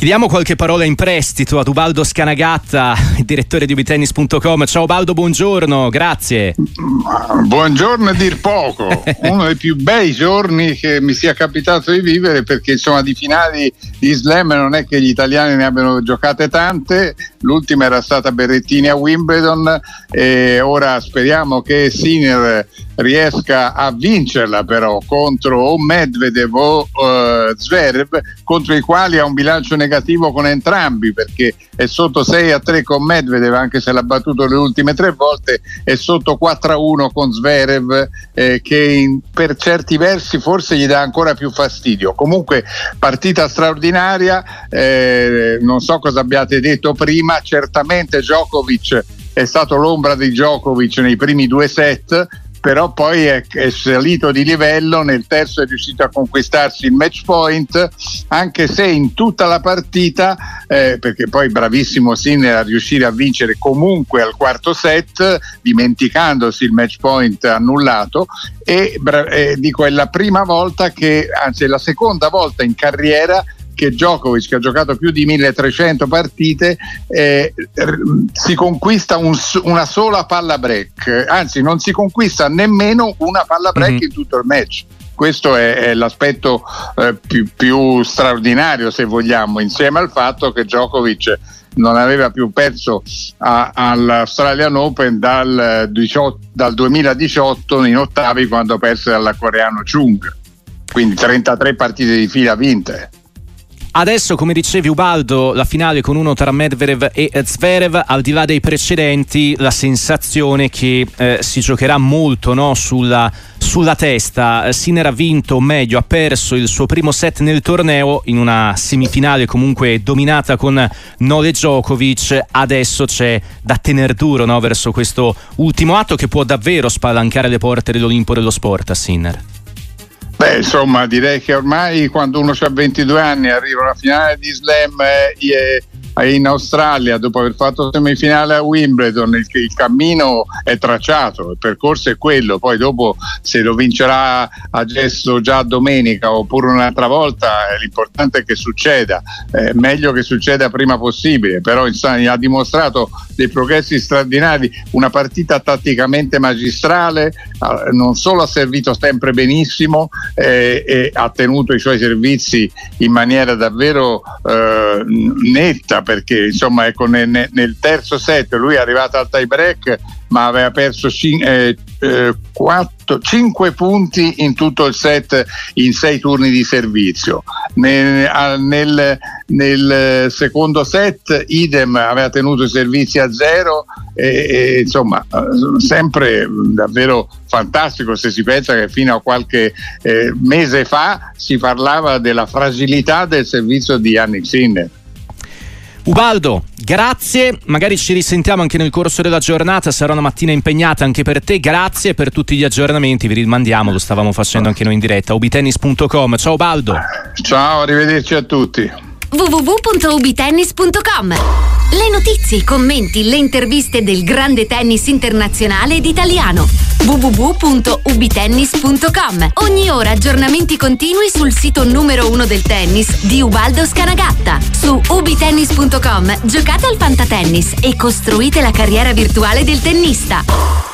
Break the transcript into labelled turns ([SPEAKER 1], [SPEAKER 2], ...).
[SPEAKER 1] Chiediamo qualche parola in prestito ad Ubaldo Scanagatta, direttore di ubitennis.com. Ciao Ubaldo, buongiorno, grazie.
[SPEAKER 2] Buongiorno a dir poco, uno dei più bei giorni che mi sia capitato di vivere perché insomma di finali di slam non è che gli italiani ne abbiano giocate tante, l'ultima era stata Berrettini a Wimbledon e ora speriamo che Sinner riesca a vincerla però contro o Medvedev o uh, Zverev contro i quali ha un bilancio negativo con entrambi perché è sotto 6 a 3 con Medvedev anche se l'ha battuto le ultime tre volte è sotto 4 a 1 con Zverev eh, che in, per certi versi forse gli dà ancora più fastidio. Comunque partita straordinaria eh, non so cosa abbiate detto prima certamente Djokovic è stato l'ombra di Djokovic nei primi due set però poi è, è, salito di livello, nel terzo è riuscito a conquistarsi il match point, anche se in tutta la partita, eh, perché poi bravissimo Sinner a riuscire a vincere comunque al quarto set, dimenticandosi il match point annullato, e eh, dico è la prima volta che, anzi è la seconda volta in carriera che Djokovic, che ha giocato più di 1300 partite, eh, si conquista un, una sola palla break, anzi non si conquista nemmeno una palla break mm-hmm. in tutto il match. Questo è, è l'aspetto eh, più, più, straordinario se vogliamo insieme al fatto che Djokovic non aveva più perso a, all'Australian Open dal, 18, dal, 2018 in ottavi quando perse dalla coreano Chung. Quindi 33 partite di fila vinte
[SPEAKER 1] Adesso, come dicevi Ubaldo, la finale con uno tra Medvedev e Zverev, al di là dei precedenti, la sensazione che eh, si giocherà molto no, sulla, sulla, testa. Sinner ha vinto, o meglio, ha perso il suo primo set nel torneo in una semifinale comunque dominata con Nole Djokovic. Adesso c'è da tener duro no, verso questo ultimo atto che può davvero spalancare le porte dell'Olimpo dello sport a Sinner.
[SPEAKER 2] Beh, insomma, direi che ormai quando uno ha 22 anni arriva alla finale di Slam e, in Australia dopo aver fatto semifinale a Wimbledon il, il, cammino è tracciato, il percorso è quello, poi dopo se lo vincerà a gesto già domenica oppure un'altra volta l'importante è che succeda, è meglio che succeda prima possibile, però insomma, ha dimostrato dei progressi straordinari, una partita tatticamente magistrale, non solo ha servito sempre benissimo eh, e ha tenuto i suoi servizi in maniera davvero eh, netta perché insomma ecco, nel, nel, terzo set lui è arrivato al tie break ma aveva perso cin- eh, eh, 4, 5 punti in tutto il set in 6 turni di servizio. Nel, nel, nel, secondo set idem aveva tenuto i servizi a zero e, e, insomma sempre davvero fantastico se si pensa che fino a qualche eh, mese fa si parlava della fragilità del servizio di Yannick Sinner.
[SPEAKER 1] Ubaldo, grazie, magari ci risentiamo anche nel corso della giornata, sarà una mattina impegnata anche per te, grazie per tutti gli aggiornamenti, vi rimandiamo, lo stavamo facendo anche noi in diretta, ubitennis.com, ciao Ubaldo.
[SPEAKER 2] Ciao, arrivederci a tutti.
[SPEAKER 3] www.ubitennis.com Le notizie, i commenti, le interviste del grande tennis internazionale ed italiano www.ubitennis.com Ogni ora aggiornamenti continui sul sito numero uno del tennis di Ubaldo Scanagatta. Su ubitennis.com giocate al fantatennis e costruite la carriera virtuale del tennista.